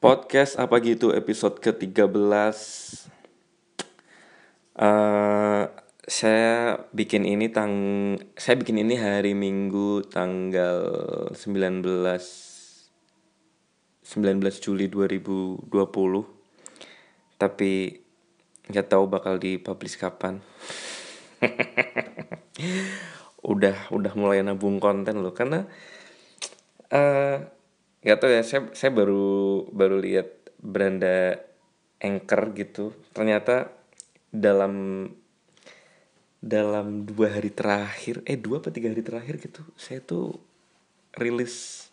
Podcast apa gitu episode ke-13 uh, Saya bikin ini tang saya bikin ini hari Minggu tanggal 19 19 Juli 2020 Tapi nggak tahu bakal dipublish kapan. Udah udah mulai nabung konten loh karena uh, nggak tahu ya saya saya baru baru lihat beranda anchor gitu. Ternyata dalam dalam dua hari terakhir eh dua atau tiga hari terakhir gitu saya tuh rilis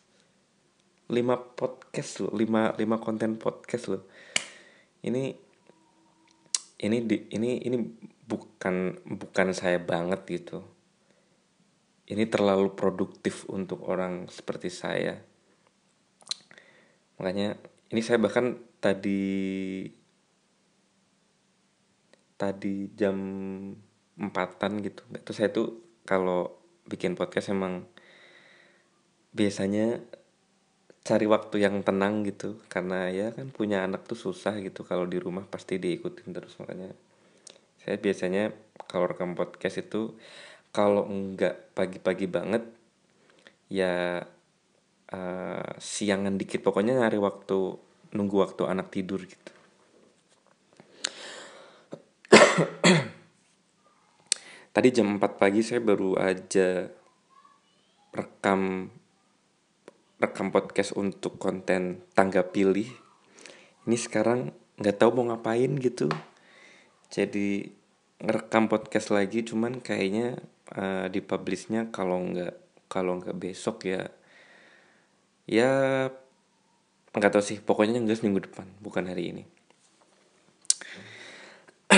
lima podcast loh lima lima konten podcast loh. Ini ini di ini ini bukan bukan saya banget gitu. Ini terlalu produktif untuk orang seperti saya makanya ini saya bahkan tadi tadi jam empatan gitu. Itu saya tuh kalau bikin podcast emang biasanya cari waktu yang tenang gitu. Karena ya kan punya anak tuh susah gitu. Kalau di rumah pasti diikutin terus. Makanya saya biasanya kalau rekam podcast itu kalau enggak pagi-pagi banget ya uh, siangan dikit. Pokoknya nyari waktu nunggu waktu anak tidur gitu. Tadi jam 4 pagi saya baru aja rekam rekam podcast untuk konten tangga pilih. Ini sekarang nggak tahu mau ngapain gitu. Jadi ngerekam podcast lagi cuman kayaknya uh, dipublishnya kalau nggak kalau nggak besok ya ya nggak tahu sih. Pokoknya yang jelas minggu depan bukan hari ini.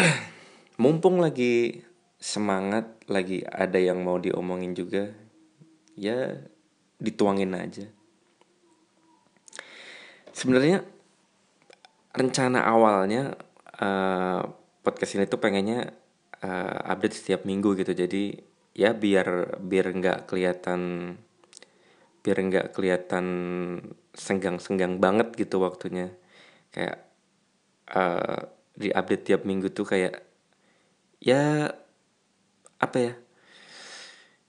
Mumpung lagi semangat lagi ada yang mau diomongin juga ya dituangin aja. Sebenarnya rencana awalnya uh, podcast ini tuh pengennya uh, update setiap minggu gitu. Jadi ya biar biar nggak kelihatan biar nggak kelihatan senggang-senggang banget gitu waktunya. Kayak uh, di update tiap minggu tuh kayak ya apa ya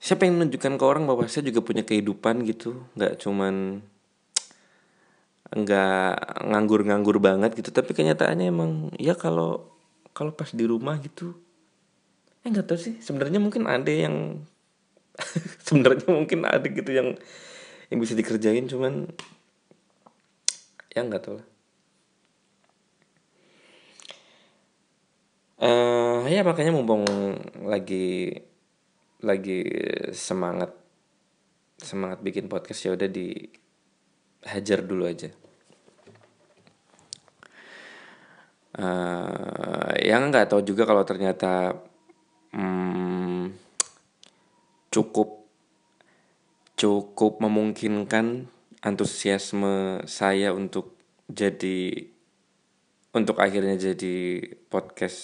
saya pengen menunjukkan ke orang bahwa saya juga punya kehidupan gitu. Nggak cuman nggak nganggur-nganggur banget gitu. Tapi kenyataannya emang ya kalau kalau pas di rumah gitu eh nggak tahu sih. Sebenarnya mungkin ada yang sebenarnya mungkin ada gitu yang yang bisa dikerjain cuman ya nggak tahu lah. Uh, ya makanya mumpung lagi lagi semangat semangat bikin podcast ya udah dihajar dulu aja. Uh, yang nggak tahu juga kalau ternyata hmm, cukup cukup memungkinkan antusiasme saya untuk jadi untuk akhirnya jadi podcast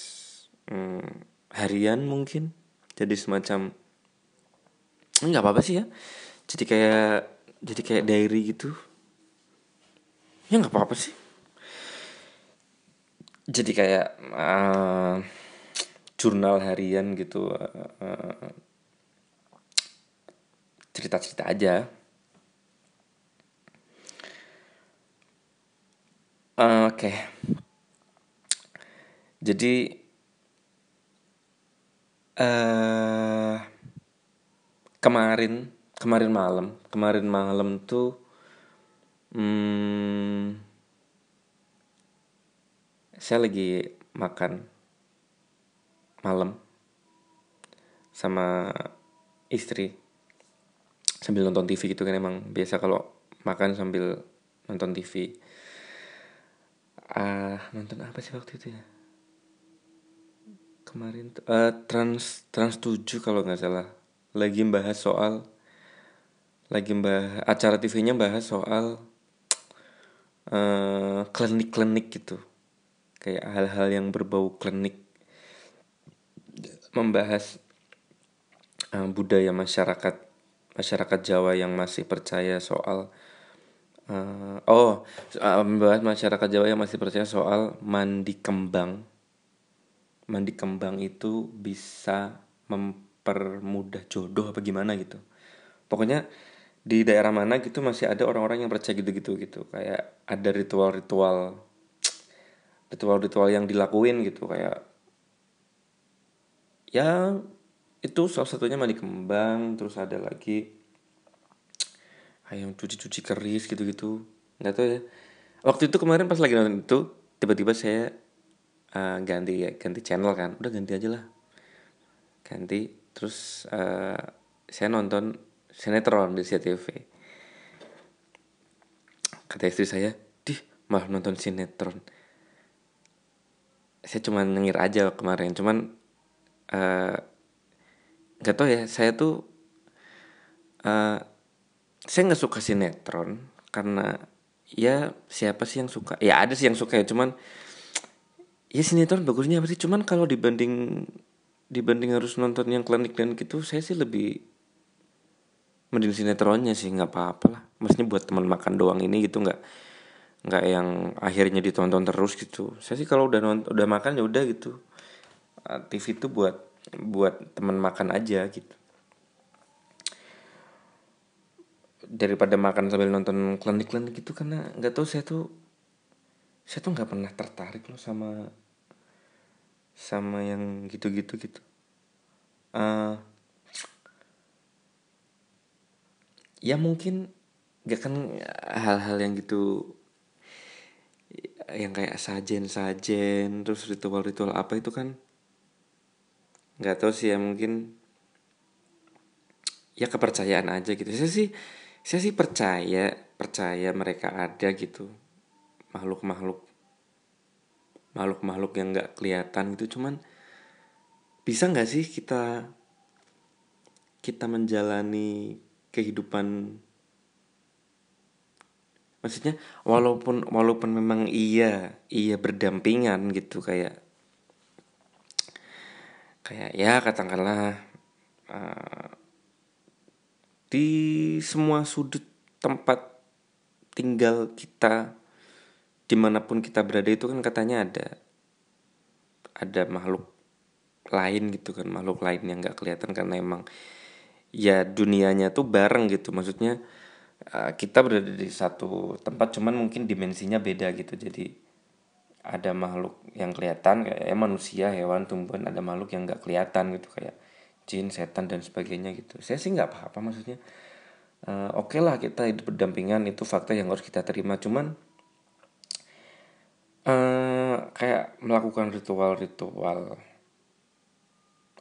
hmm, harian mungkin. Jadi semacam nggak apa apa sih ya. Jadi kayak jadi kayak diary gitu. Ya nggak apa apa sih. Jadi kayak uh, jurnal harian gitu uh, uh, cerita-cerita aja uh, oke okay. jadi uh, kemarin kemarin malam kemarin malam tuh hmm, saya lagi makan malam sama istri sambil nonton TV gitu kan emang biasa kalau makan sambil nonton TV ah uh, nonton apa sih waktu itu ya? Kemarin uh, trans trans 7 kalau nggak salah. Lagi bahas soal lagi bahas acara TV-nya bahas soal uh, klinik-klinik gitu. Kayak hal-hal yang berbau klinik. Membahas uh, budaya masyarakat masyarakat Jawa yang masih percaya soal uh, oh uh, membahas masyarakat Jawa yang masih percaya soal mandi kembang. Mandi kembang itu bisa mempermudah jodoh apa gimana gitu. Pokoknya di daerah mana gitu masih ada orang-orang yang percaya gitu-gitu gitu. Kayak ada ritual-ritual ritual-ritual yang dilakuin gitu. Kayak ya itu salah satunya mandi kembang terus ada lagi ayam cuci-cuci keris gitu-gitu. Nggak tahu ya. Waktu itu kemarin pas lagi nonton itu tiba-tiba saya uh, ganti ganti channel kan. Udah ganti aja lah. Ganti terus uh, saya nonton sinetron di CTV kata istri saya di malah nonton sinetron. Saya cuma nyengir aja kemarin. Cuman uh, nggak tahu ya saya tuh uh, saya nggak suka sinetron karena ya siapa sih yang suka? Ya ada sih yang suka ya cuman ya sinetron bagusnya apa sih? Cuman kalau dibanding dibanding harus nonton yang klinik dan gitu saya sih lebih mending sinetronnya sih nggak apa-apa lah. Maksudnya buat teman makan doang ini gitu nggak nggak yang akhirnya ditonton terus gitu. Saya sih kalau udah nonton udah makan ya udah gitu. Ah, TV itu buat buat teman makan aja gitu. Daripada makan sambil nonton klinik-klinik gitu karena nggak tahu saya tuh saya tuh nggak pernah tertarik loh sama sama yang gitu-gitu gitu. Uh, ya mungkin gak kan hal-hal yang gitu yang kayak sajen-sajen terus ritual-ritual apa itu kan nggak tahu sih ya mungkin ya kepercayaan aja gitu. Saya sih saya sih percaya percaya mereka ada gitu. Makhluk-makhluk makhluk-makhluk yang nggak kelihatan gitu. Cuman bisa nggak sih kita kita menjalani kehidupan? Maksudnya walaupun walaupun memang iya iya berdampingan gitu kayak kayak ya katakanlah uh, di semua sudut tempat tinggal kita di mana pun kita berada itu kan katanya ada ada makhluk lain gitu kan makhluk lain yang nggak kelihatan karena emang ya dunianya tuh bareng gitu. Maksudnya uh, kita berada di satu tempat cuman mungkin dimensinya beda gitu. Jadi ada makhluk yang kelihatan kayak ya manusia hewan tumbuhan ada makhluk yang nggak kelihatan gitu kayak jin setan dan sebagainya gitu. Saya sih nggak apa-apa maksudnya. Uh, oke okay lah kita hidup berdampingan itu fakta yang harus kita terima. Cuman uh, kayak melakukan ritual-ritual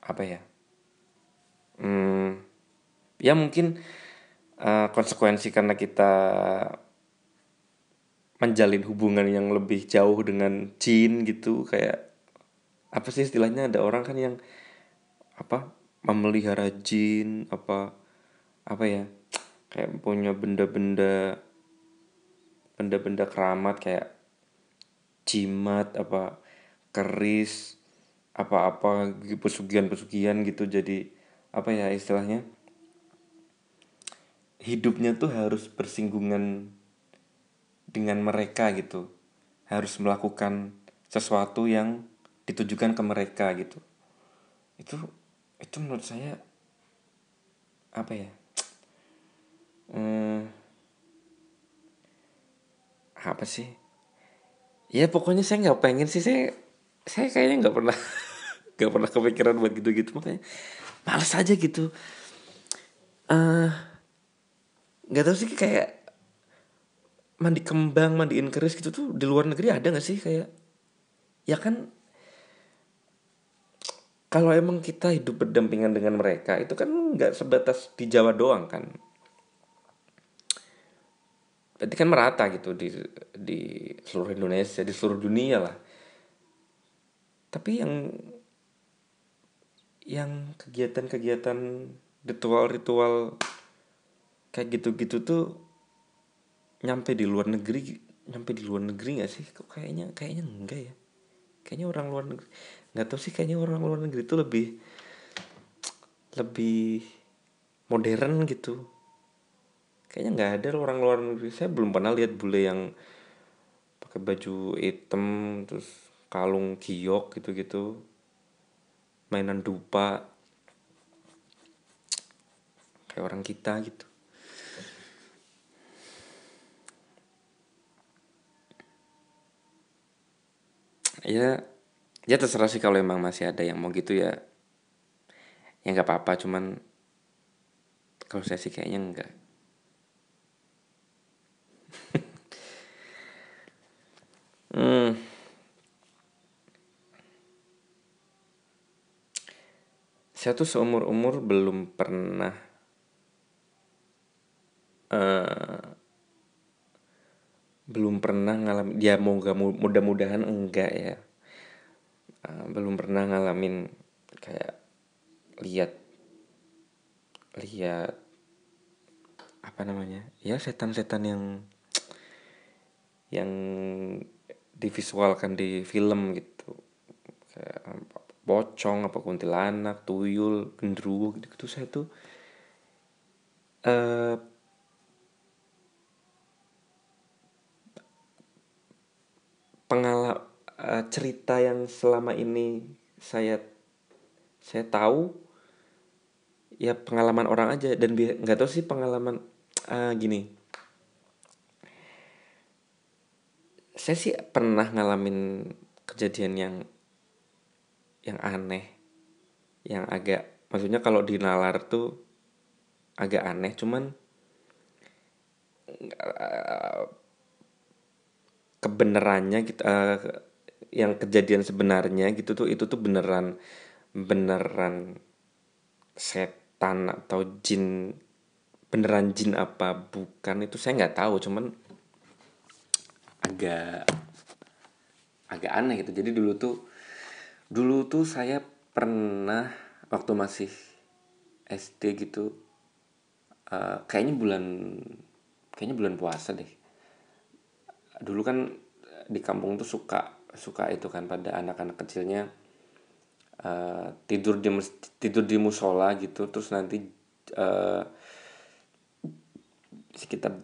apa ya hmm, ya mungkin uh, konsekuensi karena kita menjalin hubungan yang lebih jauh dengan jin gitu kayak apa sih istilahnya? Ada orang kan yang apa memelihara jin apa apa ya kayak punya benda-benda benda-benda keramat kayak jimat apa keris apa-apa pesugihan-pesugihan gitu. Jadi apa ya istilahnya? Hidupnya tuh harus bersinggungan dengan mereka gitu. Harus melakukan sesuatu yang ditujukan ke mereka gitu. Itu itu menurut saya apa ya? Hmm, apa sih? Ya pokoknya saya nggak pengen sih. Saya saya kayaknya nggak pernah nggak pernah kepikiran buat gitu-gitu. Makanya males aja gitu. Eh, nggak uh, tahu sih kayak mandi kembang mandiin keris gitu tuh di luar negeri ada nggak sih? Kayak ya kan kalau emang kita hidup berdampingan dengan mereka itu kan nggak sebatas di Jawa doang kan. Berarti kan merata gitu di di seluruh Indonesia di seluruh dunia lah. Tapi yang yang kegiatan-kegiatan ritual-ritual kayak gitu-gitu tuh nyampe di luar negeri nyampe di luar negeri nggak sih? Kok kayaknya kayaknya enggak ya? Kayaknya orang luar negeri nggak tahu sih kayaknya orang luar negeri itu lebih lebih modern gitu. Kayaknya nggak ada orang luar negeri. Saya belum pernah lihat bule yang pakai baju hitam terus kalung giok gitu-gitu mainan dupa kayak orang kita gitu ya ya terserah sih kalau emang masih ada yang mau gitu ya ya nggak apa-apa cuman kalau saya sih kayaknya enggak hmm. saya tuh seumur umur belum pernah uh, belum pernah ngalamin ya moga mudah-mudahan enggak ya. Uh, belum pernah ngalamin kayak lihat lihat apa namanya ya setan-setan yang yang divisualkan di film gitu. Kayak pocong apa kuntilanak tuyul gendruwo gitu, gitu saya tuh uh, pengalaman uh, cerita yang selama ini saya saya tahu ya pengalaman orang aja. Dan nggak tahu sih pengalaman uh, gini. Saya sih pernah ngalamin kejadian yang yang aneh yang agak maksudnya kalau di nalar tuh agak aneh cuman uh, kebenarannya kita uh, yang kejadian sebenarnya gitu tuh itu tuh beneran beneran setan atau jin beneran jin apa bukan itu saya nggak tahu cuman agak agak aneh gitu. Jadi dulu tuh dulu tuh saya pernah waktu masih SD gitu uh, kayaknya bulan kayaknya bulan puasa deh dulu kan di kampung tuh suka suka itu kan pada anak-anak kecilnya uh, tidur di tidur di musola gitu terus nanti uh, sekitar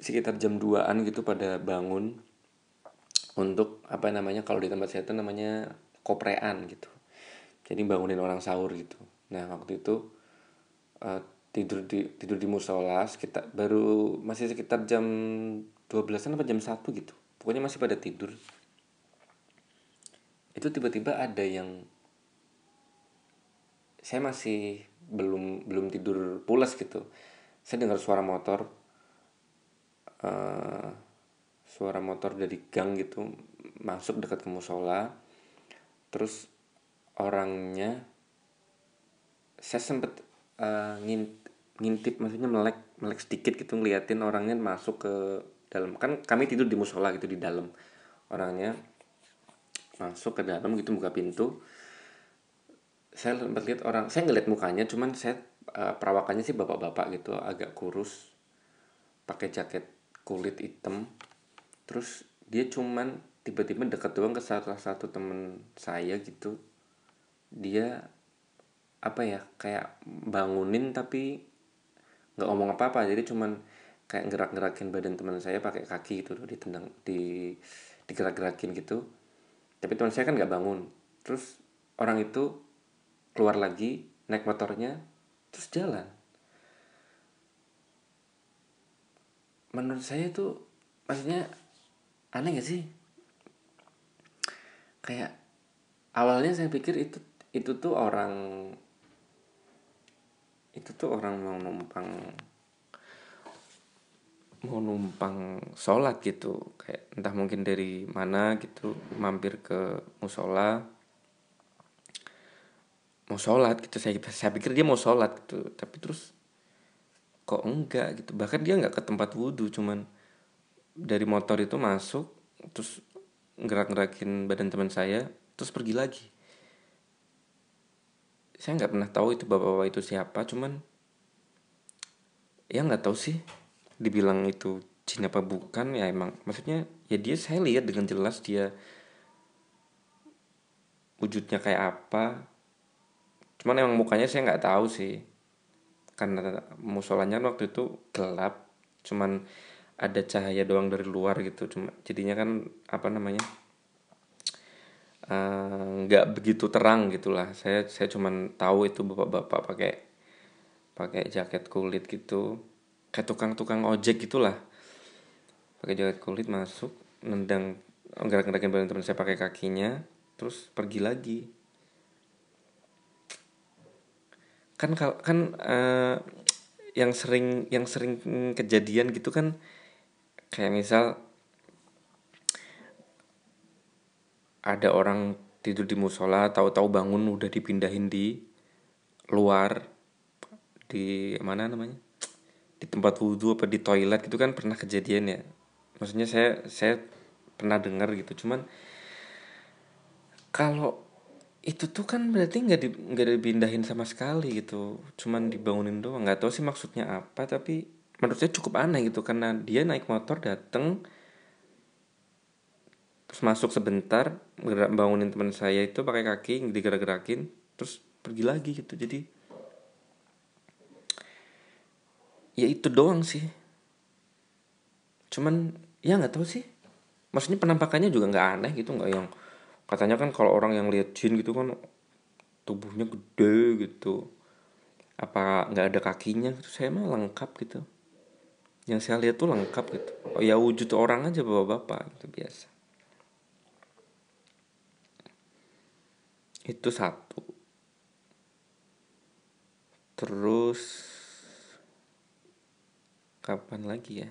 sekitar jam 2an gitu pada bangun untuk apa namanya kalau di tempat saya itu namanya koprean gitu. Jadi bangunin orang sahur gitu. Nah waktu itu uh, tidur di tidur di musola sekitar baru masih sekitar jam 12-an apa jam 1 gitu. Pokoknya masih pada tidur. Itu tiba-tiba ada yang saya masih belum belum tidur pulas gitu. Saya dengar suara motor uh, suara motor dari gang gitu masuk dekat ke musola. Terus orangnya saya sempet uh, ngintip maksudnya melek melek sedikit gitu ngeliatin orangnya masuk ke dalam kan kami tidur di musola gitu di dalam. Orangnya masuk ke dalam gitu buka pintu. Saya sempat lihat orang saya ngeliat mukanya cuman saya uh, perawakannya sih bapak-bapak gitu agak kurus pakai jaket kulit hitam. Terus dia cuman tiba-tiba dekat doang ke salah satu temen saya gitu. Dia apa ya kayak bangunin tapi nggak ngomong apa-apa jadi cuman kayak gerak-gerakin badan teman saya pakai kaki gitu loh ditendang di digerak-gerakin gitu. Tapi teman saya kan nggak bangun. Terus orang itu keluar lagi naik motornya terus jalan. Menurut saya itu maksudnya aneh gak sih? Kayak awalnya saya pikir itu itu tuh orang itu tuh orang mau numpang mau numpang sholat gitu. Kayak entah mungkin dari mana gitu mampir ke musola. Mau sholat gitu. Saya saya pikir dia mau sholat gitu. Tapi terus kok enggak gitu. Bahkan dia nggak ke tempat wudhu cuman dari motor itu masuk terus gerak-gerakin badan teman saya terus pergi lagi. Saya nggak pernah tahu itu bapak-bapak itu siapa cuman ya nggak tahu sih dibilang itu jin apa bukan ya emang maksudnya ya dia saya lihat dengan jelas dia wujudnya kayak apa. Cuman emang mukanya saya nggak tahu sih karena musolanya waktu itu gelap cuman ada cahaya doang dari luar gitu cuma jadinya kan apa namanya eh, nggak uh, begitu terang gitulah. Saya saya cuman tahu itu bapak-bapak pakai pakai jaket kulit gitu kayak tukang-tukang ojek gitulah. Pakai jaket kulit masuk nendang gerak-gerakin badan teman saya pakai kakinya terus pergi lagi. Kan kan uh, yang sering yang sering kejadian gitu kan kayak misal ada orang tidur di musola tahu-tahu bangun udah dipindahin di luar di mana namanya di tempat wudhu apa di toilet gitu kan pernah kejadian ya. Maksudnya saya saya pernah dengar gitu cuman kalau itu tuh kan berarti nggak di nggak dipindahin sama sekali gitu cuman dibangunin doang. Nggak tahu sih maksudnya apa tapi menurut saya cukup aneh gitu karena dia naik motor dateng terus masuk sebentar bangunin teman saya itu pakai kaki digerak-gerakin terus pergi lagi gitu. Jadi ya itu doang sih. Cuman ya nggak tahu sih. Maksudnya penampakannya juga nggak aneh gitu nggak yang katanya kan kalau orang yang lihat jin gitu kan tubuhnya gede gitu. Apa nggak ada kakinya gitu? Saya mah lengkap gitu. Yang saya lihat tuh lengkap gitu. Oh ya wujud orang aja bapak-bapak itu biasa. Itu satu. Terus kapan lagi ya?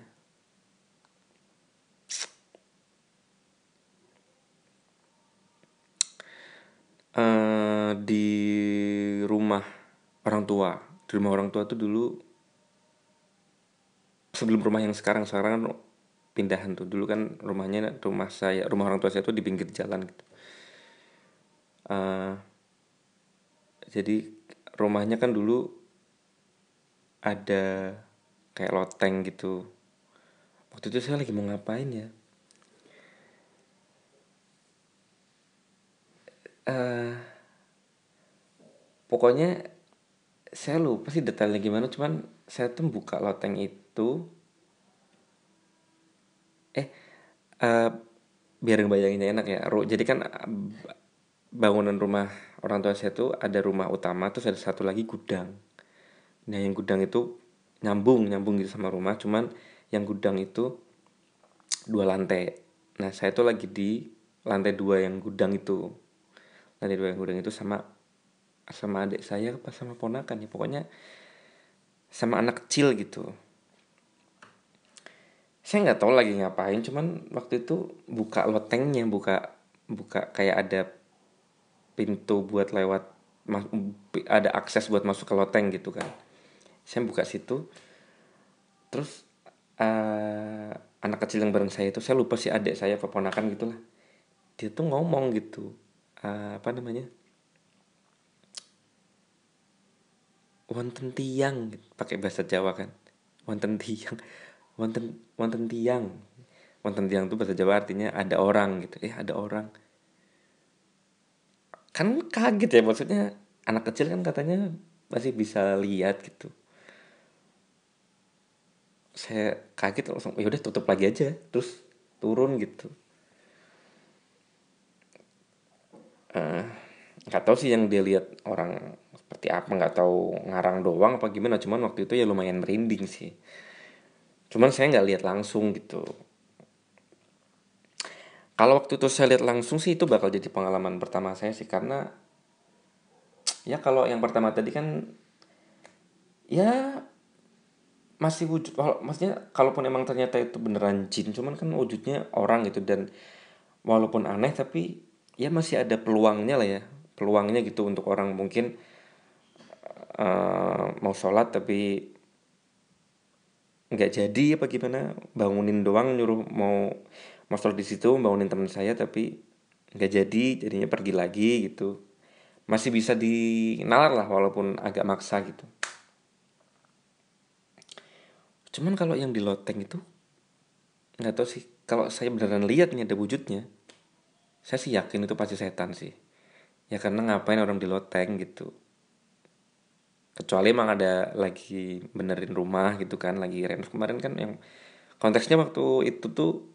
Uh, di rumah orang tua. Di rumah orang tua tuh dulu sebelum rumah yang sekarang sekarang kan pindahan tuh. Dulu kan rumahnya rumah saya rumah orang tua saya tuh di pinggir jalan gitu. Uh, jadi rumahnya kan dulu ada kayak loteng gitu. Waktu itu saya lagi mau ngapain ya? Uh, pokoknya saya lupa sih detailnya gimana cuman saya tuh buka loteng itu. Eh uh, biar ngebayanginnya enak ya jadi kan bangunan rumah orang tua saya tuh ada rumah utama terus ada satu lagi gudang. Nah yang gudang itu nyambung nyambung gitu sama rumah. Cuman yang gudang itu dua lantai. Nah saya tuh lagi di lantai dua yang gudang itu. Lantai dua yang gudang itu sama sama adik saya apa sama ponakan ya. Pokoknya sama anak kecil gitu. Saya nggak tahu lagi ngapain cuman waktu itu buka lotengnya buka buka kayak ada pintu buat lewat ada akses buat masuk ke loteng gitu kan saya buka situ. Terus uh, anak kecil yang bareng saya itu saya lupa sih adik saya keponakan gitulah dia tuh ngomong gitu uh, apa namanya? Wonten tiang pakai bahasa Jawa kan. Wonten tiang wonten wonten tiang. Wonten tiang itu bahasa Jawa artinya ada orang gitu. Eh ada orang. Kan kaget ya maksudnya anak kecil kan katanya masih bisa lihat gitu saya kaget langsung ya udah tutup lagi aja. Terus turun gitu. Uh, nggak tahu sih yang dia lihat orang seperti apa nggak tahu ngarang doang apa gimana cuman waktu itu ya lumayan merinding sih. Cuman saya nggak lihat langsung gitu. Kalau waktu itu saya lihat langsung sih itu bakal jadi pengalaman pertama saya sih karena ya kalau yang pertama tadi kan ya masih wujud maksudnya kalaupun emang ternyata itu beneran jin cuman kan wujudnya orang gitu dan walaupun aneh tapi ya masih ada peluangnya lah ya peluangnya gitu untuk orang mungkin uh, mau sholat tapi nggak jadi apa gimana bangunin doang nyuruh mau masuk di situ bangunin teman saya tapi nggak jadi jadinya pergi lagi gitu. Masih bisa dinalar lah walaupun agak maksa gitu cuman kalau yang di loteng itu nggak tahu sih. Kalau saya beneran lihat nih ada wujudnya saya sih yakin itu pasti setan sih. Ya karena ngapain orang di loteng gitu? Kecuali emang ada lagi benerin rumah gitu kan lagi renov kemarin kan yang konteksnya waktu itu tuh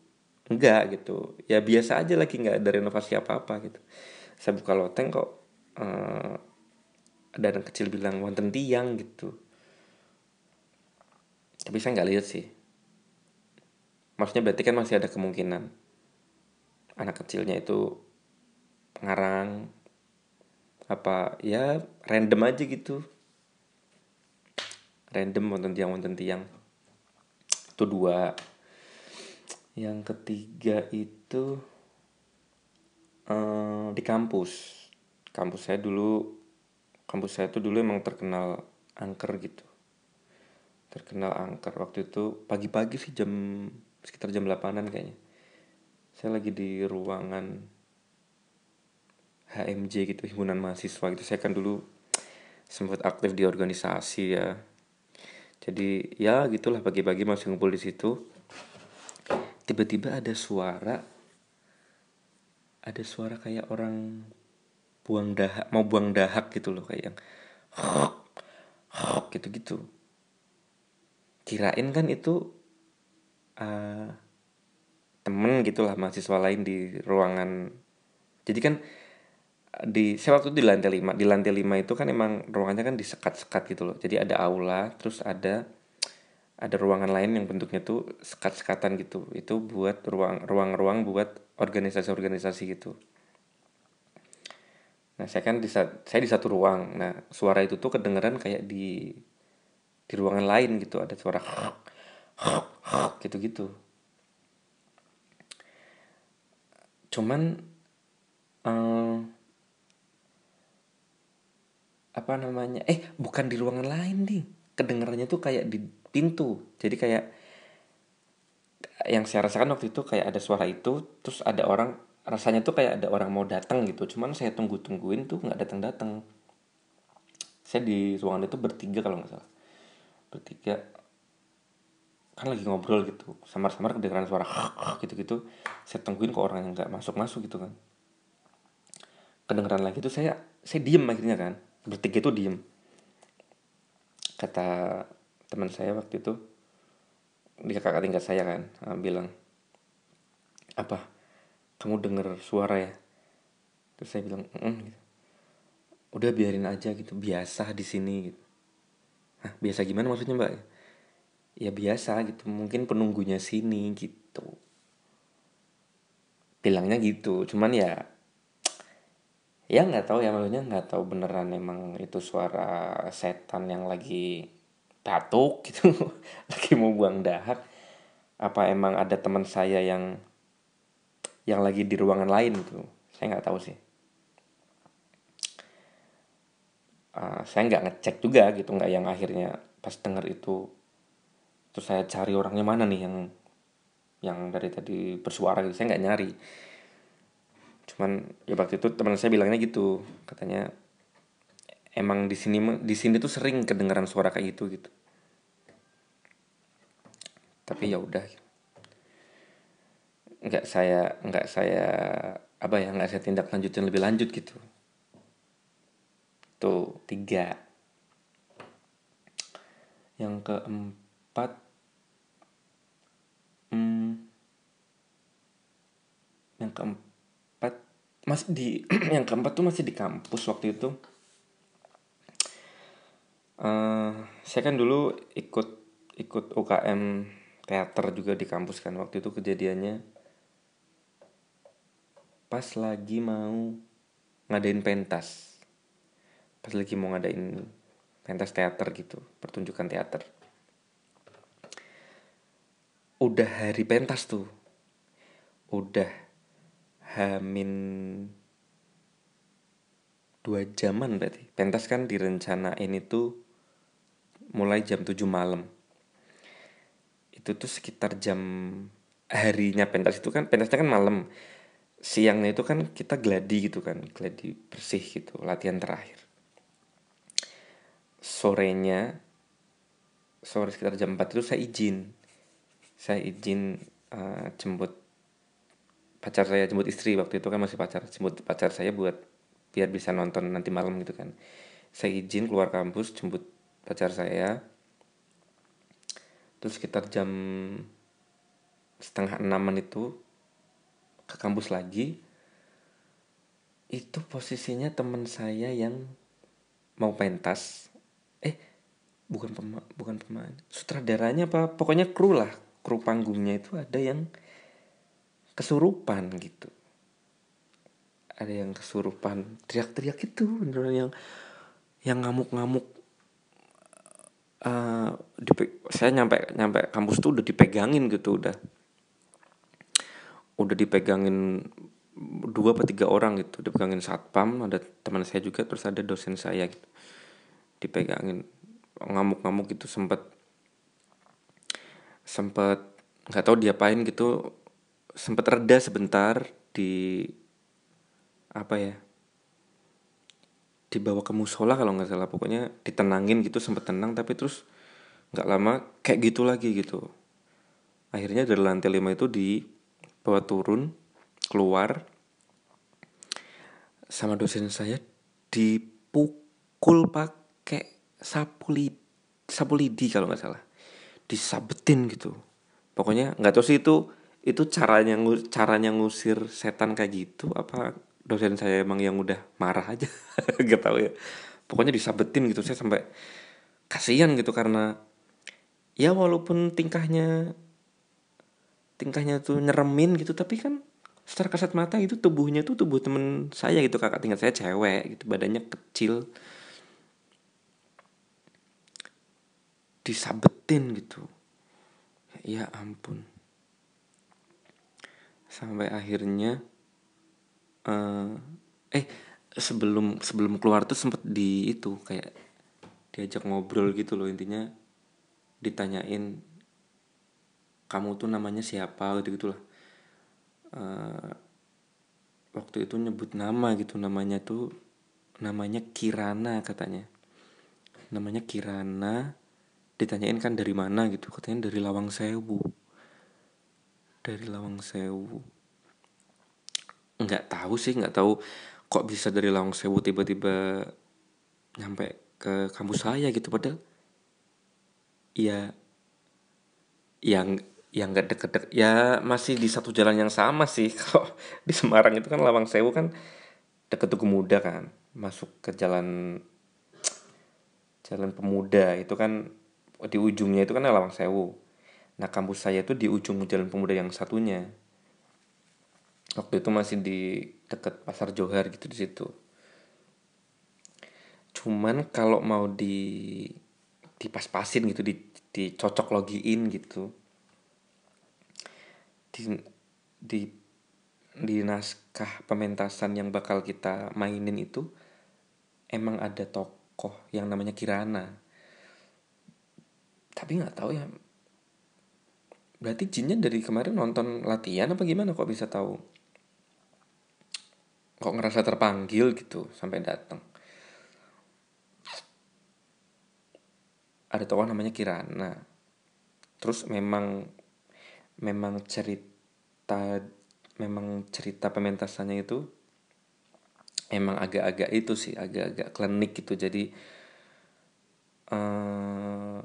enggak gitu. Ya biasa aja lagi nggak ada renovasi apa apa gitu. Saya buka loteng kok uh, ada anak kecil bilang wonten tiang gitu tapi saya nggak lihat sih. Maksudnya berarti kan masih ada kemungkinan anak kecilnya itu pengarang apa ya random aja gitu. Random wonten tiang wonten tiang. Itu dua. Yang ketiga itu uh, di kampus. Kampus saya dulu kampus saya tuh dulu emang terkenal angker gitu terkenal angker. Waktu itu pagi-pagi sih jam sekitar jam 8an kayaknya. Saya lagi di ruangan HMJ gitu himpunan mahasiswa gitu. Saya kan dulu sempat aktif di organisasi ya. Jadi ya gitulah pagi-pagi masih ngumpul di situ. Tiba-tiba ada suara ada suara kayak orang buang dahak mau buang dahak gitu loh kayak yang gitu gitu kirain kan itu uh, temen gitulah mahasiswa lain di ruangan. Jadi kan di saya waktu di lantai lima di lantai lima itu kan emang ruangannya kan disekat-sekat gitu loh. Jadi ada aula terus ada ada ruangan lain yang bentuknya tuh sekat-sekatan gitu. Itu buat ruang ruang-ruang buat organisasi-organisasi gitu. Nah saya kan di saya di satu ruang. Nah suara itu tuh kedengeran kayak di di ruangan lain gitu ada suara gitu-gitu. Cuman uh, apa namanya eh bukan di ruangan lain nih. Kedengarannya tuh kayak di pintu. Jadi kayak yang saya rasakan waktu itu kayak ada suara itu terus ada orang rasanya tuh kayak ada orang mau datang gitu. Cuman saya tunggu tungguin tuh nggak datang datang saya di ruangan itu bertiga kalau nggak salah bertiga kan lagi ngobrol gitu samar-samar kedengeran suara gitu-gitu saya tungguin ke orang yang nggak masuk-masuk gitu kan. Kedengeran lagi tuh saya saya diem akhirnya kan bertiga itu diem. Kata teman saya waktu itu dia kakak tingkat saya kan uh, bilang apa kamu denger suara ya? Terus saya bilang mm, gitu. udah biarin aja gitu biasa di sini gitu Hah, biasa gimana maksudnya mbak? Ya biasa gitu, mungkin penunggunya sini gitu. Bilangnya gitu, cuman ya ya nggak tahu ya maksudnya nggak tahu beneran emang itu suara setan yang lagi batuk gitu. Lagi mau buang dahak apa emang ada teman saya yang yang lagi di ruangan lain gitu? Saya nggak tahu sih uh, saya nggak ngecek juga gitu nggak yang akhirnya pas denger itu. Terus saya cari orangnya mana nih yang yang dari tadi bersuara gitu. Saya nggak nyari. Cuman ya waktu itu teman saya bilangnya gitu. Katanya emang di sini di sini tuh sering kedengaran suara kayak gitu gitu. Tapi ya udah. Nggak saya nggak saya apa ya nggak saya tindak lanjutin lebih lanjut gitu Tuh, tiga. Yang keempat, hmm, yang keempat masih di yang keempat tuh masih di kampus waktu itu. Uh, saya kan dulu ikut ikut UKM teater juga di kampus kan waktu itu kejadiannya pas lagi mau ngadain pentas pas lagi mau ngadain pentas teater gitu pertunjukan teater. Udah hari pentas tuh. Udah hamin dua jaman berarti. Pentas kan direncanain itu mulai jam 7 malam. Itu tuh sekitar jam harinya pentas itu kan pentasnya kan malam. Siangnya itu kan kita gladi gitu kan gladi bersih gitu latihan terakhir sorenya sore sekitar jam 4 itu saya izin. Saya izin uh, jemput pacar saya jemput istri. Waktu itu kan masih pacar jemput pacar saya buat biar bisa nonton nanti malam gitu kan. Saya izin keluar kampus jemput pacar saya. Terus sekitar jam setengah enaman itu ke kampus lagi. Itu posisinya teman saya yang mau pentas eh bukan pema bukan pemain. Sutradaranya apa? Pokoknya kru lah. Kru panggungnya itu ada yang kesurupan gitu. Ada yang kesurupan. Teriak-teriak itu beneran yang yang ngamuk-ngamuk. Uh, saya nyampe nyampe kampus tuh udah dipegangin gitu udah. Udah dipegangin dua atau tiga orang gitu. Dipegangin satpam ada teman saya juga terus ada dosen saya gitu dipegangin. Ngamuk-ngamuk gitu sempet. Sempet nggak tahu diapain gitu. Sempet reda sebentar di apa ya dibawa ke musola kalau nggak salah. Pokoknya ditenangin gitu sempet tenang tapi terus nggak lama kayak gitu lagi gitu. Akhirnya dari lantai lima itu dibawa turun keluar. Sama dosen saya dipukul pakai sapu lidi, sapu lidi kalau nggak salah. Disabetin gitu. Pokoknya nggak tahu sih itu itu caranya caranya ngusir setan kayak gitu apa dosen saya emang yang udah marah aja nggak tahu ya. Pokoknya disabetin gitu. Saya sampai kasihan gitu karena ya walaupun tingkahnya tingkahnya tuh nyeremin gitu tapi kan secara kasat mata itu tubuhnya tuh tubuh temen saya gitu kakak tingkat saya cewek gitu badannya kecil disabetin gitu. Ya ampun. Sampai akhirnya uh, eh sebelum sebelum keluar tuh sempet di itu kayak diajak ngobrol gitu loh intinya. Ditanyain kamu tuh namanya siapa? Gitu gitulah. Uh, waktu itu nyebut nama gitu namanya tuh namanya Kirana katanya. Namanya Kirana ditanyain kan dari mana gitu katanya dari Lawang Sewu. Dari Lawang Sewu. Nggak tahu sih nggak tahu kok bisa dari Lawang Sewu tiba-tiba nyampe ke kampus saya gitu padahal ya yang yang nggak deket-deket ya masih di satu jalan yang sama sih. Kalau di Semarang itu kan Lawang Sewu kan deket Tugu Muda kan masuk ke jalan jalan pemuda itu kan di ujungnya itu kan Lawang Sewu. Nah kampus saya itu di ujung jalan pemuda yang satunya. Waktu itu masih di deket pasar Johar gitu di situ. Cuman kalau mau di dipas-pasin gitu di dicocok logiin gitu di di di naskah pementasan yang bakal kita mainin itu emang ada tokoh yang namanya Kirana tapi nggak tahu ya. Berarti jinnya dari kemarin nonton latihan apa gimana? Kok bisa tahu? Kok ngerasa terpanggil gitu sampai datang ada tokoh namanya Kirana. Terus memang memang cerita memang cerita pementasannya itu emang agak-agak itu sih agak-agak klinik gitu. Jadi uh,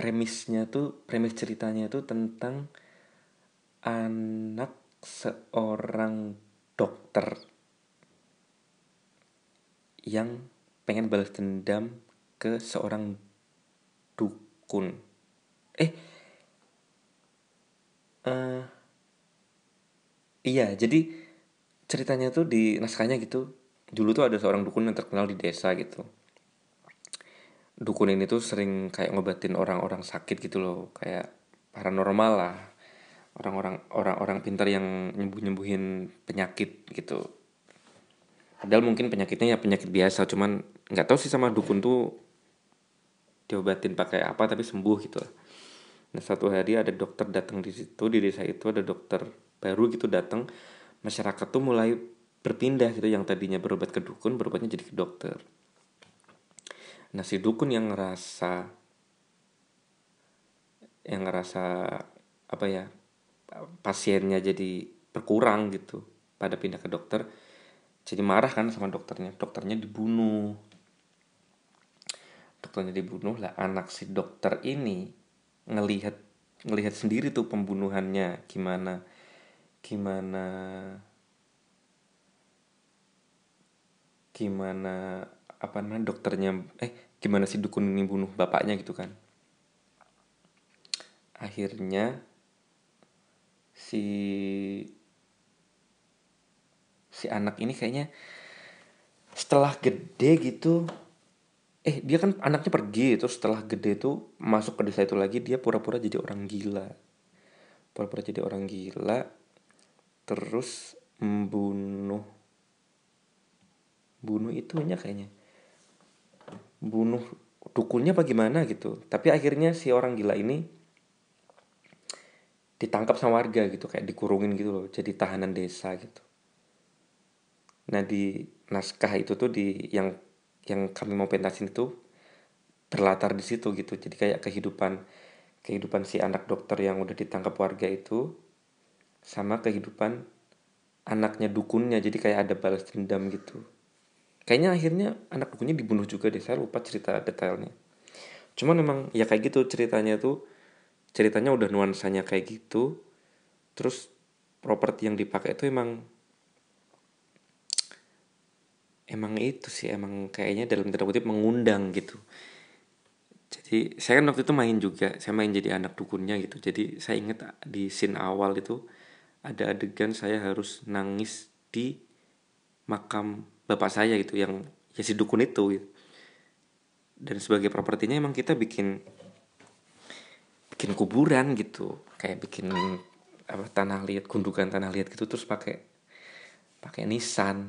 premisnya tuh premis ceritanya tuh tentang anak seorang dokter yang pengen balas dendam ke seorang dukun. Eh uh, iya jadi ceritanya tuh di naskahnya gitu. Dulu tuh ada seorang dukun yang terkenal di desa gitu dukun ini tuh sering kayak ngobatin orang-orang sakit gitu loh. Kayak paranormal lah. Orang-orang orang-orang pintar yang nyembuh nyembuhin penyakit gitu. Padahal mungkin penyakitnya ya penyakit biasa cuman nggak tahu sih sama dukun tuh diobatin pakai apa tapi sembuh gitu. Lah Nah satu hari ada dokter datang di situ di desa itu ada dokter baru gitu datang. Masyarakat tuh mulai berpindah gitu yang tadinya berobat ke dukun berobatnya jadi ke dokter. Nah si dukun yang ngerasa yang ngerasa apa ya pasiennya jadi berkurang gitu pada pindah ke dokter jadi marah kan sama dokternya. Dokternya dibunuh. Dokternya dibunuh lah anak si dokter ini ngelihat ngelihat sendiri tuh pembunuhannya gimana gimana gimana apa namanya dokternya eh gimana si dukun ini bunuh bapaknya gitu kan. Akhirnya si si anak ini kayaknya setelah gede gitu eh dia kan anaknya pergi terus setelah gede tuh masuk ke desa itu lagi dia pura-pura jadi orang gila. Pura-pura jadi orang gila terus membunuh bunuh itunya kayaknya bunuh dukunnya apa gimana gitu. Tapi akhirnya si orang gila ini ditangkap sama warga gitu kayak dikurungin gitu loh jadi tahanan desa gitu. Nah di naskah itu tuh di yang yang kami mau pentasin itu berlatar di situ gitu. Jadi kayak kehidupan kehidupan si anak dokter yang udah ditangkap warga itu sama kehidupan anaknya dukunnya. Jadi kayak ada balas dendam gitu kayaknya akhirnya anak dukunnya dibunuh juga deh saya lupa cerita detailnya. Cuman memang ya kayak gitu ceritanya tuh ceritanya udah nuansanya kayak gitu terus properti yang dipakai itu emang emang itu sih emang kayaknya dalam tanda kutip mengundang gitu. Jadi saya kan waktu itu main juga saya main jadi anak dukunnya gitu. Jadi saya ingat di scene awal itu ada adegan saya harus nangis di makam bapak saya gitu yang ya si dukun itu gitu. dan sebagai propertinya emang kita bikin bikin kuburan gitu. Kayak bikin apa tanah liat gundukan tanah liat gitu terus pakai pakai nisan.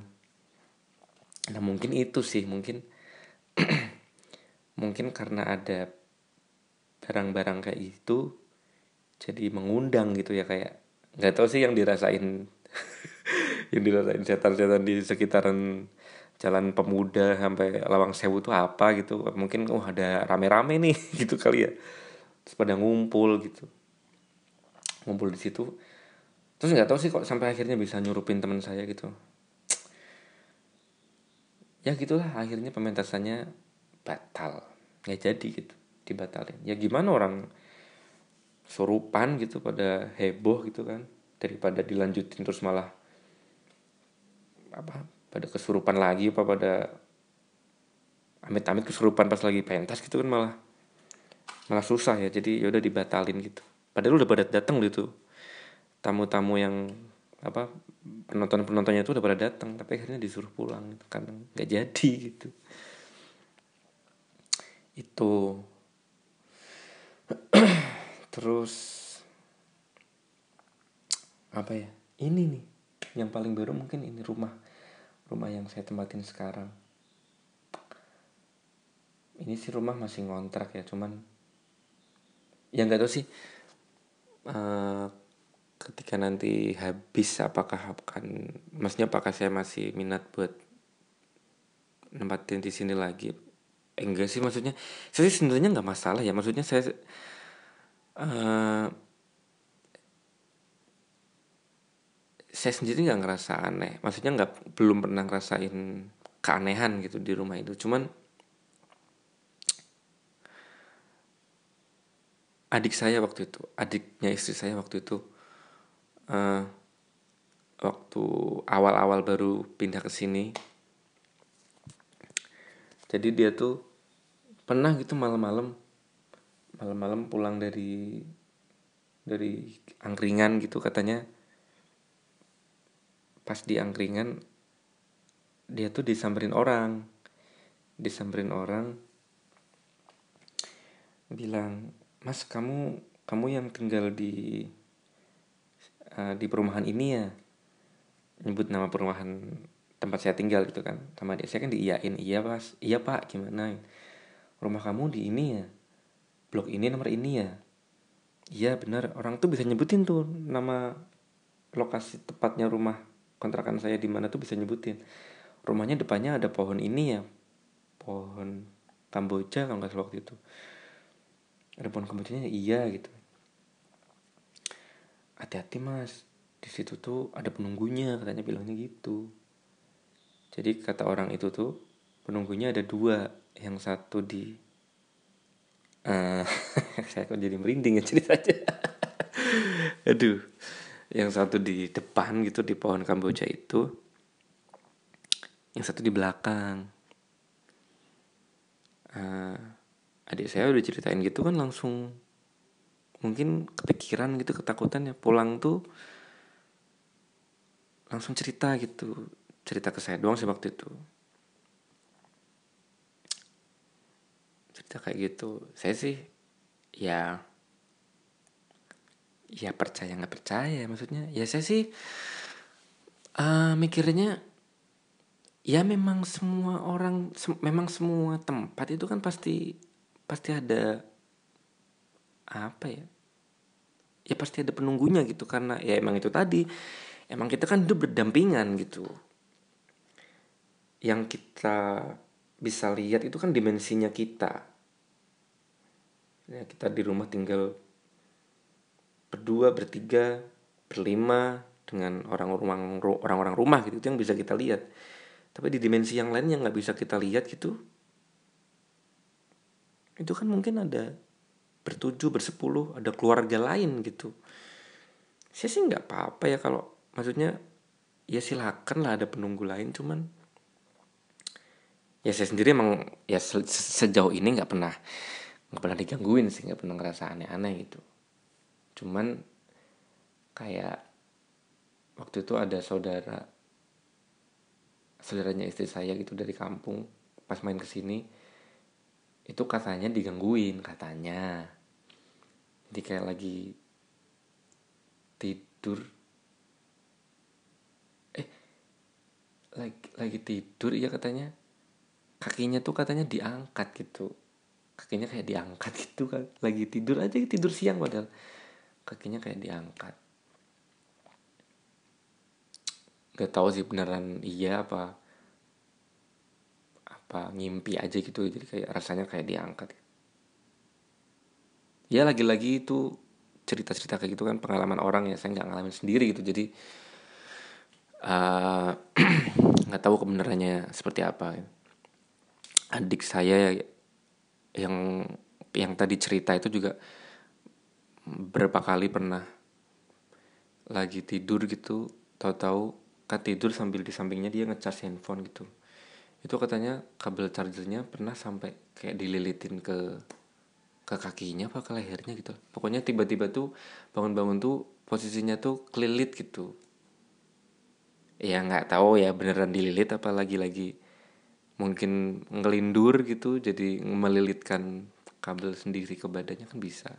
Nah mungkin itu sih mungkin mungkin karena ada barang-barang kayak itu jadi mengundang gitu ya kayak nggak tahu sih yang dirasain yang dirasain setan-setan di sekitaran jalan pemuda sampai lawang sewu itu apa gitu. Mungkin oh ada rame-rame nih gitu kali ya. Terus pada ngumpul gitu. Ngumpul di situ. Terus nggak tahu sih kok sampai akhirnya bisa nyurupin teman saya gitu. Ya gitulah akhirnya pementasannya batal. Nggak jadi gitu dibatalin. Ya gimana orang surupan gitu pada heboh gitu kan daripada dilanjutin terus malah apa pada kesurupan lagi apa pada amit-amit kesurupan pas lagi pentas gitu kan malah malah susah ya. Jadi ya udah dibatalin gitu. Padahal udah pada datang gitu. Tamu-tamu yang apa penonton penontonnya itu udah pada datang tapi akhirnya disuruh pulang gitu karena nggak jadi gitu. Itu. Terus apa ya ini nih yang paling baru mungkin ini rumah rumah yang saya tempatin sekarang. Ini sih rumah masih ngontrak ya cuman yang nggak tahu sih uh, ketika nanti habis apakah akan maksudnya apakah saya masih minat buat nempatin di sini lagi? Eh, enggak sih maksudnya saya sebenarnya nggak masalah ya maksudnya saya uh, saya sendiri nggak ngerasa aneh. Maksudnya nggak belum pernah ngerasain keanehan gitu di rumah itu. Cuman adik saya waktu itu adiknya istri saya waktu itu uh, waktu awal-awal baru pindah ke sini. Jadi dia tuh pernah gitu malam-malam malam-malam pulang dari dari angkringan gitu katanya pas di angkringan dia tuh disamperin orang. Disamperin orang bilang mas kamu kamu yang tinggal di uh, di perumahan ini ya? Nyebut nama perumahan tempat saya tinggal gitu kan. Sama dia saya kan diiyain. Iya pas iya pak. Gimana? Rumah kamu di ini ya? Blok ini nomor ini ya? Iya benar. Orang tuh bisa nyebutin tuh nama lokasi tepatnya rumah kontrakan saya di mana tuh bisa nyebutin. Rumahnya depannya ada pohon ini ya. Pohon kamboja kalau nggak salah waktu itu. Ada pohon kambojanya? Iya gitu. Hati-hati mas. Di situ tuh ada penunggunya katanya bilangnya gitu. Jadi kata orang itu tuh penunggunya ada dua. Yang satu di uh, saya kok jadi merinding ya ceritanya. Aduh yang satu di depan gitu di pohon kamboja itu. Yang satu di belakang. Uh, adik saya udah ceritain gitu kan langsung mungkin kepikiran gitu ketakutan ya. Pulang tuh langsung cerita gitu. Cerita ke saya doang sih waktu itu. Cerita kayak gitu. Saya sih ya ya percaya nggak percaya maksudnya. Ya saya sih uh, mikirnya ya memang semua orang se memang semua tempat itu kan pasti pasti ada apa ya ya pasti ada penunggunya gitu. Karena ya emang itu tadi emang kita kan hidup berdampingan gitu. Yang kita bisa lihat itu kan dimensinya kita. Ya kita di rumah tinggal berdua bertiga berlima dengan orang-orang orang-orang rumah gitu itu yang bisa kita lihat. Tapi di dimensi yang lain yang nggak bisa kita lihat gitu itu kan mungkin ada bertujuh bersepuluh ada keluarga lain gitu. Saya sih nggak apa-apa ya kalau maksudnya ya silakan lah ada penunggu lain cuman ya saya sendiri emang ya se sejauh ini nggak pernah nggak pernah digangguin sih nggak pernah ngerasa aneh-aneh gitu cuman kayak waktu itu ada saudara saudaranya istri saya gitu dari kampung pas main ke sini itu katanya digangguin katanya. Jadi kayak lagi tidur. Eh lagi lagi tidur ya katanya. Kakinya tuh katanya diangkat gitu. Kakinya kayak diangkat gitu kan. Lagi tidur aja tidur siang padahal kakinya kayak diangkat. Gak tahu sih beneran iya apa apa ngimpi aja gitu. Jadi kayak rasanya kayak diangkat. Ya lagi-lagi itu cerita-cerita kayak gitu kan pengalaman orang ya. Saya nggak ngalamin sendiri gitu. Jadi eh, nggak uh, tahu kebenarannya seperti apa. Adik saya yang yang tadi cerita itu juga berapa kali pernah lagi tidur gitu tahu-tahu kan tidur sambil di sampingnya dia ngecas handphone gitu. Itu katanya kabel chargernya pernah sampai kayak dililitin ke ke kakinya apa ke lehernya gitu. Pokoknya tiba-tiba tuh bangun-bangun tuh posisinya tuh kelilit gitu. Ya nggak tahu ya beneran dililit apa lagi-lagi. Mungkin ngelindur gitu jadi melilitkan kabel sendiri ke badannya kan bisa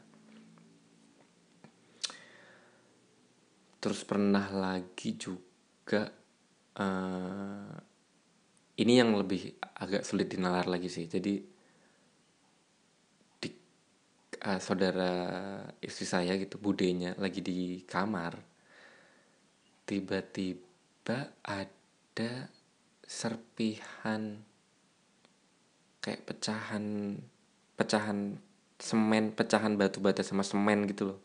terus pernah lagi juga uh, ini yang lebih agak sulit dinalar lagi sih. Jadi di uh, saudara istri saya gitu budenya lagi di kamar tiba-tiba ada serpihan kayak pecahan pecahan semen pecahan batu bata sama semen gitu loh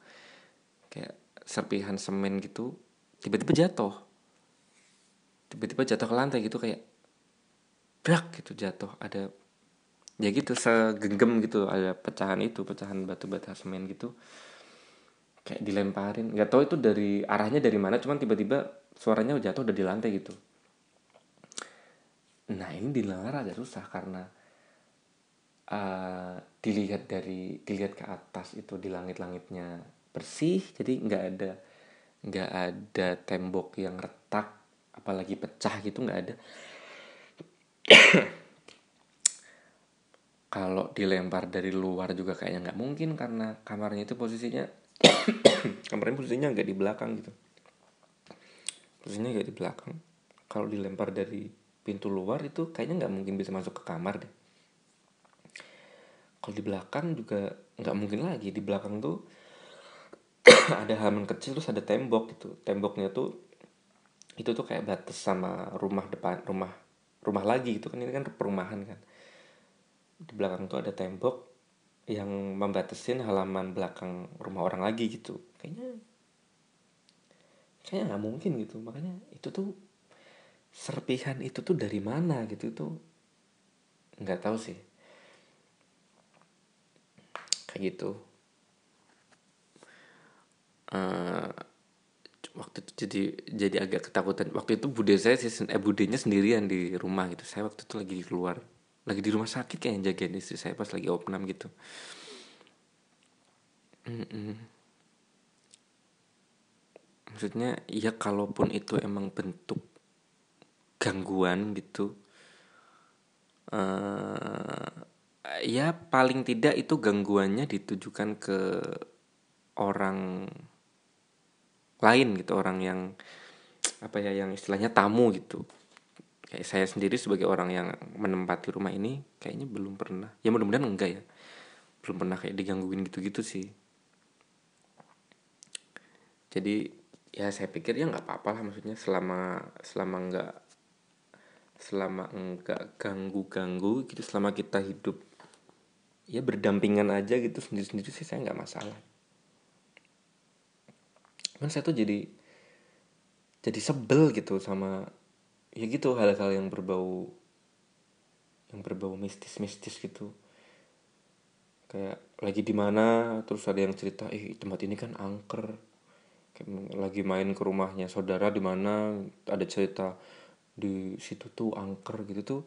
serpihan semen gitu tiba-tiba jatuh. Tiba-tiba jatuh ke lantai gitu kayak brak gitu jatuh. Ada ya gitu segenggam gitu ada pecahan itu pecahan batu bata semen gitu. Kayak dilemparin. Nggak tahu itu dari arahnya dari mana cuman tiba-tiba suaranya jatuh udah di lantai gitu. Nah ini didengar agak susah karena uh, dilihat dari dilihat ke atas itu di langit-langitnya bersih jadi nggak ada nggak ada tembok yang retak apalagi pecah gitu nggak ada. Kalau dilempar dari luar juga kayaknya nggak mungkin karena kamarnya itu posisinya kamarnya posisinya nggak di belakang gitu. Posisinya nggak di belakang. Kalau dilempar dari pintu luar itu kayaknya nggak mungkin bisa masuk ke kamar deh. Kalau di belakang juga nggak mungkin lagi. Di belakang tuh ada halaman kecil terus ada tembok gitu. Temboknya tuh itu tuh kayak batas sama rumah depan rumah rumah lagi gitu kan. Ini kan perumahan kan. Di belakang tuh ada tembok yang membatasin halaman belakang rumah orang lagi gitu. Kayaknya kayaknya nggak mungkin gitu. Makanya itu tuh serpihan itu tuh dari mana gitu. Tuh nggak tahu sih. Kayak gitu uh, waktu itu jadi jadi agak ketakutan. Waktu itu bude saya sih eh budenya sendirian di rumah gitu. Saya waktu itu lagi di luar lagi di rumah sakit kayak jagain istri saya pas lagi opnam gitu. Mm -mm. maksudnya ya kalaupun itu emang bentuk gangguan gitu uh, ya paling tidak itu gangguannya ditujukan ke orang lain gitu orang yang apa ya yang istilahnya tamu gitu. Kayak saya sendiri sebagai orang yang menempati rumah ini kayaknya belum pernah. Ya mudah-mudahan enggak ya. Belum pernah kayak digangguin gitu-gitu sih. Jadi ya saya pikir ya nggak apa-apa lah maksudnya selama selama enggak selama enggak ganggu-ganggu gitu selama kita hidup ya berdampingan aja gitu sendiri-sendiri sih saya nggak masalah kan saya tuh jadi jadi sebel gitu sama ya gitu hal-hal yang berbau yang berbau mistis-mistis gitu. Kayak lagi di mana terus ada yang cerita eh tempat ini kan angker. Kayak lagi main ke rumahnya saudara di mana ada cerita di situ tuh angker gitu tuh.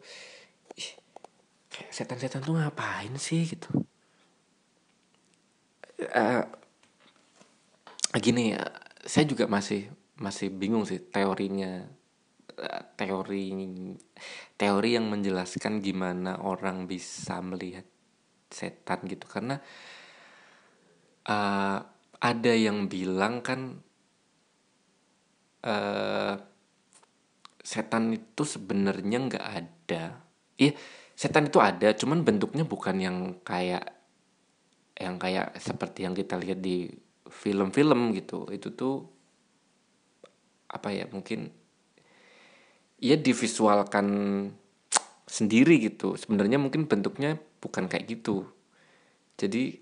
Ih, setan-setan tuh ngapain sih gitu? Uh, gini ya saya juga masih masih bingung sih teorinya eh, teori teori yang menjelaskan gimana orang bisa melihat setan gitu. Karena uh, ada yang bilang kan uh, setan itu sebenarnya nggak ada. Iya setan itu ada cuman bentuknya bukan yang kayak yang kayak seperti yang kita lihat di film-film gitu itu tuh apa ya mungkin ya divisualkan sendiri gitu. Sebenarnya mungkin bentuknya bukan kayak gitu. Jadi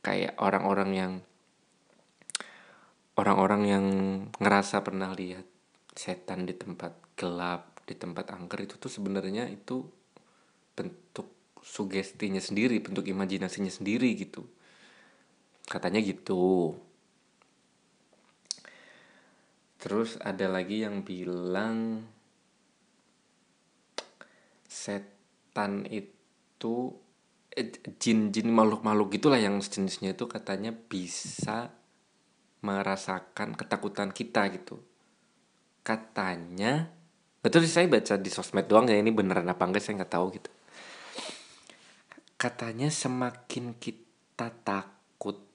kayak orang-orang yang orang-orang yang ngerasa pernah lihat setan di tempat gelap di tempat angker itu tuh sebenarnya itu bentuk sugestinya sendiri bentuk imajinasinya sendiri gitu katanya gitu. Terus ada lagi yang bilang setan itu eh, jin-jin makhluk-makhluk gitulah yang sejenisnya itu katanya bisa merasakan ketakutan kita gitu. Katanya betul sih saya baca di sosmed doang ya ini beneran apa enggak saya nggak tahu gitu. Katanya semakin kita takut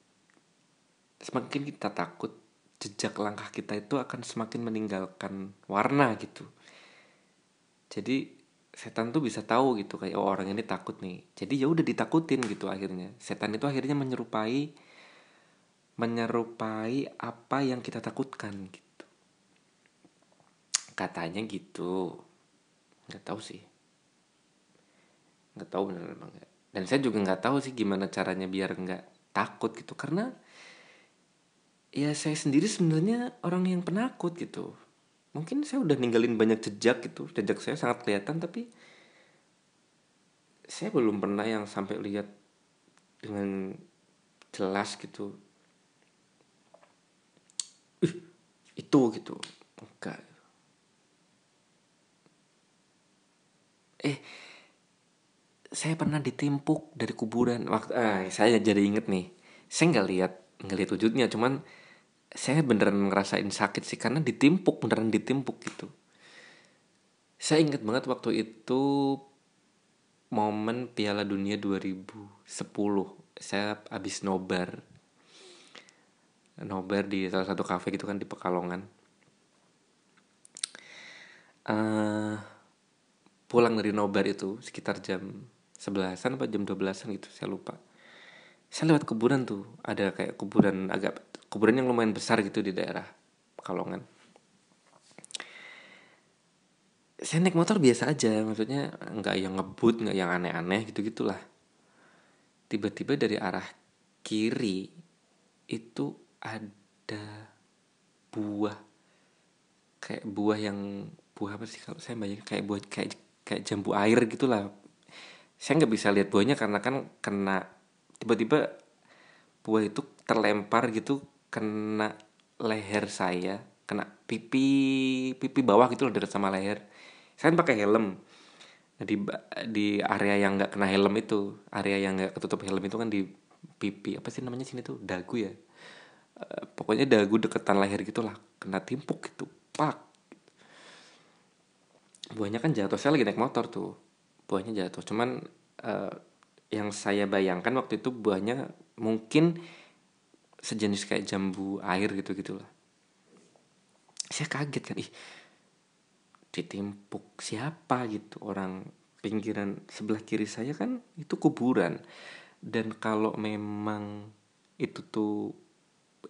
semakin kita takut jejak langkah kita itu akan semakin meninggalkan warna gitu. Jadi setan tuh bisa tahu gitu kayak oh orang ini takut nih. Jadi ya udah ditakutin gitu akhirnya. Setan itu akhirnya menyerupai menyerupai apa yang kita takutkan gitu. Katanya gitu. Nggak tahu sih. Nggak tahu bener emang dan saya juga nggak tahu sih gimana caranya biar nggak takut gitu. Karena ya saya sendiri sebenarnya orang yang penakut gitu. Mungkin saya udah ninggalin banyak jejak gitu. Jejak saya sangat kelihatan tapi saya belum pernah yang sampai lihat dengan jelas gitu. Ih, itu gitu. Enggak. Eh saya pernah ditimpuk dari kuburan. Waktu ah saya jadi inget nih. Saya nggak lihat nggak lihat wujudnya. Cuman saya beneran ngerasain sakit sih karena ditimpuk beneran ditimpuk gitu. Saya inget banget waktu itu momen Piala Dunia 2010 saya habis nobar. Nobar di salah satu kafe gitu kan di Pekalongan. Uh, pulang dari nobar itu sekitar jam 11an apa jam 12an gitu saya lupa. Saya lewat kuburan tuh ada kayak kuburan agak kuburan yang lumayan besar gitu di daerah Kalongan saya naik motor biasa aja maksudnya nggak yang ngebut nggak yang aneh-aneh gitu gitulah tiba-tiba dari arah kiri itu ada buah kayak buah yang buah apa sih kalau saya bayangin kayak buah kayak kayak jambu air gitulah. Saya nggak bisa lihat buahnya karena kan kena tiba-tiba buah itu terlempar gitu kena leher saya kena pipi pipi bawah gitu loh dari sama leher. Saya kan pakai helm. Nah, di di area yang nggak kena helm itu area yang nggak ketutup helm itu kan di pipi apa sih namanya sini tuh dagu ya. Uh, pokoknya dagu deketan leher gitulah kena timpuk gitu pak. Buahnya kan jatuh saya lagi naik motor tuh buahnya jatuh. Cuman uh, yang saya bayangkan waktu itu buahnya mungkin sejenis kayak jambu air gitu gitulah. Saya kaget kan ih ditimpuk siapa gitu orang pinggiran sebelah kiri saya kan itu kuburan. Dan kalau memang itu tuh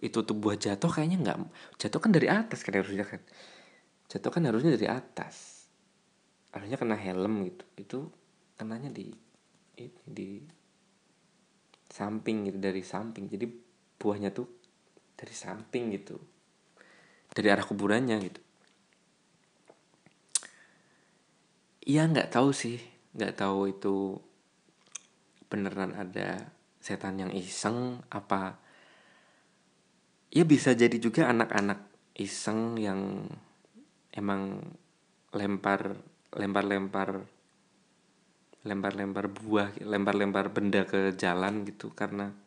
itu tuh buah jatuh kayaknya nggak jatuh kan dari atas kan harusnya kan. Jatuh kan harusnya dari atas. Harusnya kena helm gitu. Itu kenanya di di samping gitu dari samping. Jadi buahnya tuh dari samping gitu. Dari arah kuburannya gitu. Iya nggak tahu sih. Nggak tahu itu beneran ada setan yang iseng apa. Ya bisa jadi juga anak-anak iseng yang emang lempar lempar-lempar lempar-lempar buah lempar-lempar benda ke jalan gitu. Karena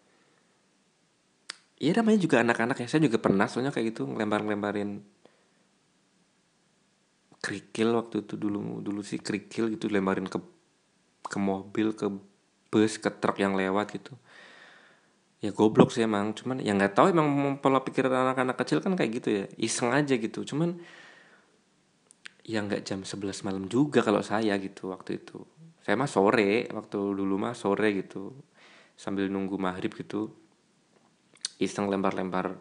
Iya namanya juga anak-anak ya. Saya juga pernah soalnya kayak gitu ngelempar-lemparin kerikil waktu itu dulu dulu sih kerikil gitu lemparin ke ke mobil ke bus ke truk yang lewat gitu. Ya goblok sih emang cuman ya nggak tahu emang pola pikir anak-anak kecil kan kayak gitu ya iseng aja gitu. Cuman ya nggak jam 11 malam juga kalau saya gitu waktu itu. Saya mah sore waktu dulu mah sore gitu sambil nunggu maghrib gitu iseng lempar-lempar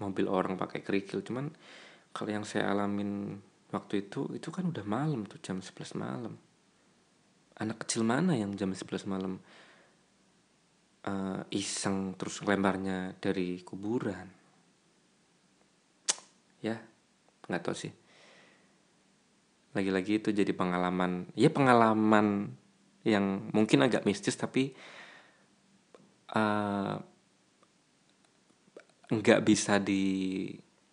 mobil orang pakai kerikil. Cuman kalau yang saya alamin waktu itu itu kan udah malam tuh jam 11 malam. Anak kecil mana yang jam 11 malam uh, iseng terus lemparnya dari kuburan? Ya nggak tahu sih. Lagi-lagi itu jadi pengalaman ya pengalaman yang mungkin agak mistis tapi uh, nggak bisa di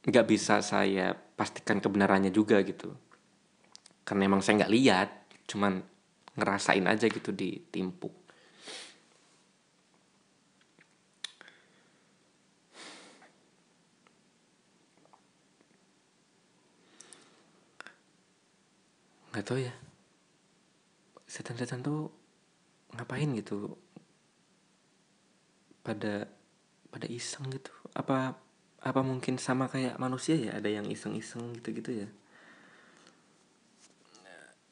nggak bisa saya pastikan kebenarannya juga gitu. Karena emang saya nggak lihat cuman ngerasain aja gitu di timpuk nggak tahu ya. Setan-setan tuh ngapain gitu? Pada pada iseng gitu apa apa mungkin sama kayak manusia ya? Ada yang iseng-iseng gitu-gitu ya?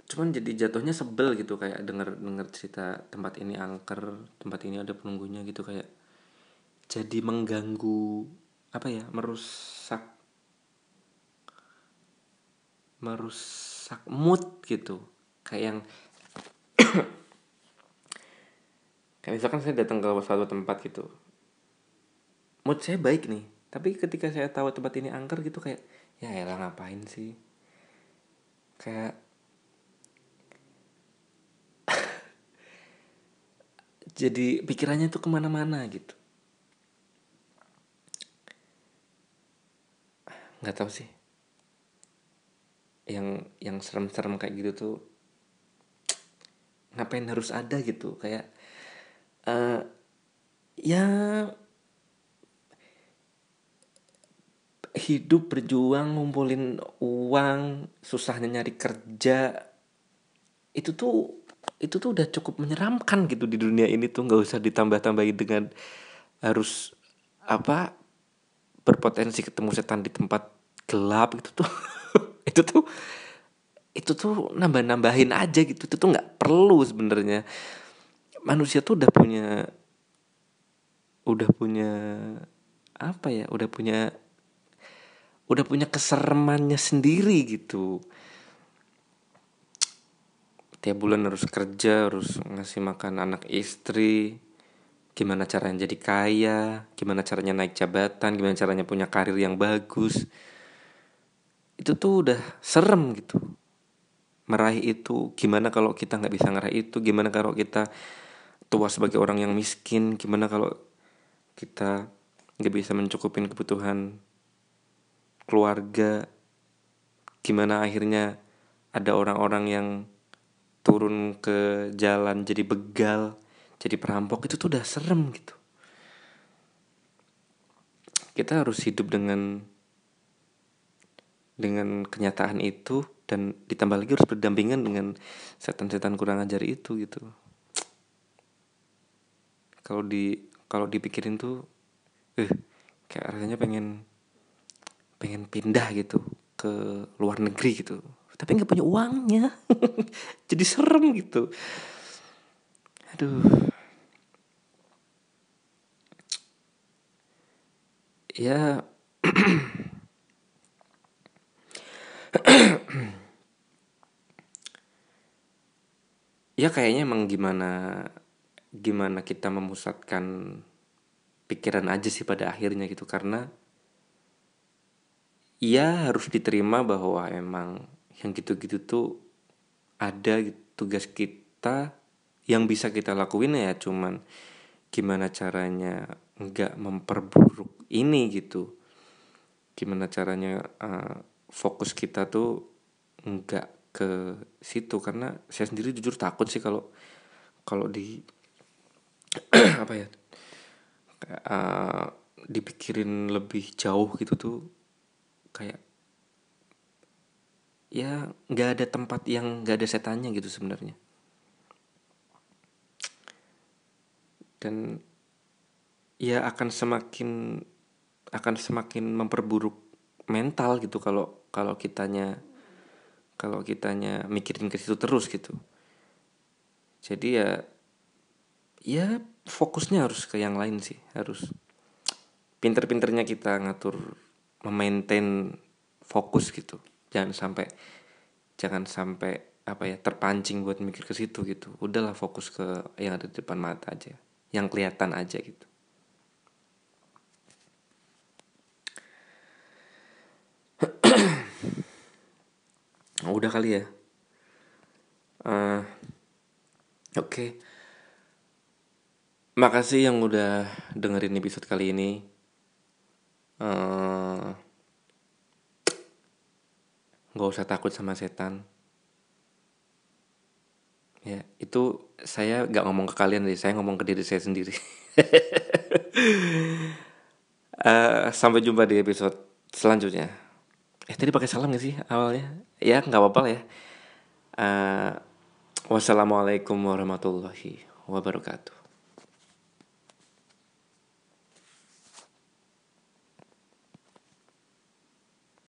Cuman jadi jatuhnya sebel gitu kayak denger denger cerita tempat ini angker tempat ini ada penunggunya gitu kayak jadi mengganggu apa ya merusak merusak mood gitu. Kayak yang kayak misalkan saya datang ke suatu tempat gitu mood saya baik nih. Tapi ketika saya tahu tempat ini angker gitu kayak ya elah ngapain sih? Kayak jadi pikirannya tuh ke mana-mana gitu. Nggak tahu sih. Yang yang serem-serem kayak gitu tuh ngapain harus ada gitu? Kayak uh, ya hidup berjuang ngumpulin uang susahnya nyari kerja. Itu tuh itu tuh udah cukup menyeramkan gitu di dunia ini tuh. Nggak usah ditambah-tambahin dengan harus apa berpotensi ketemu setan di tempat gelap gitu tuh. Itu tuh itu tuh nambah-nambahin aja gitu. Itu tuh nggak perlu sebenarnya. Manusia tuh udah punya udah punya apa ya udah punya udah punya keseremannya sendiri gitu. Tiap bulan harus kerja harus ngasih makan anak istri. Gimana caranya jadi kaya gimana caranya naik jabatan gimana caranya punya karir yang bagus. Itu tuh udah serem gitu. Meraih itu gimana kalau kita nggak bisa ngeraih itu? Gimana kalau kita tua sebagai orang yang miskin? Gimana kalau kita nggak bisa mencukupin kebutuhan keluarga gimana akhirnya ada orang-orang yang turun ke jalan jadi begal jadi perampok itu tuh udah serem gitu. Kita harus hidup dengan dengan kenyataan itu dan ditambah lagi harus berdampingan dengan setan-setan kurang ajar itu gitu. Kalau di kalau dipikirin tuh eh kayak rasanya pengen pengen pindah gitu ke luar negeri gitu. Tapi nggak punya uangnya. Jadi serem gitu. Aduh. Ya. Ya kayaknya emang gimana gimana kita memusatkan pikiran aja sih pada akhirnya gitu. Karena ya harus diterima bahwa emang yang gitu-gitu tuh ada gitu, tugas kita yang bisa kita lakuin ya cuman gimana caranya nggak memperburuk ini gitu. Gimana caranya uh, fokus kita tuh nggak ke situ karena saya sendiri jujur takut sih kalau kalau di apa ya uh, dipikirin lebih jauh gitu tuh kayak ya nggak ada tempat yang nggak ada setannya gitu sebenarnya. Dan ya akan semakin akan semakin memperburuk mental gitu kalau kalau kitanya kalau kitanya mikirin ke situ terus gitu. Jadi ya ya fokusnya harus ke yang lain sih harus pinter-pinternya kita ngatur memaintain fokus gitu. Jangan sampai jangan sampai apa ya terpancing buat mikir ke situ gitu. Udahlah fokus ke yang ada di depan mata aja yang kelihatan aja gitu. Udah kali ya? Uh, oke. Okay. makasih yang udah dengerin episode kali ini nggak usah takut sama setan. Ya itu saya nggak ngomong ke kalian deh saya ngomong ke diri saya sendiri. Uh, sampai jumpa di episode selanjutnya. Eh tadi pakai salam gak sih awalnya? Ya nggak apa-apa ya. Uh, wassalamualaikum warahmatullahi wabarakatuh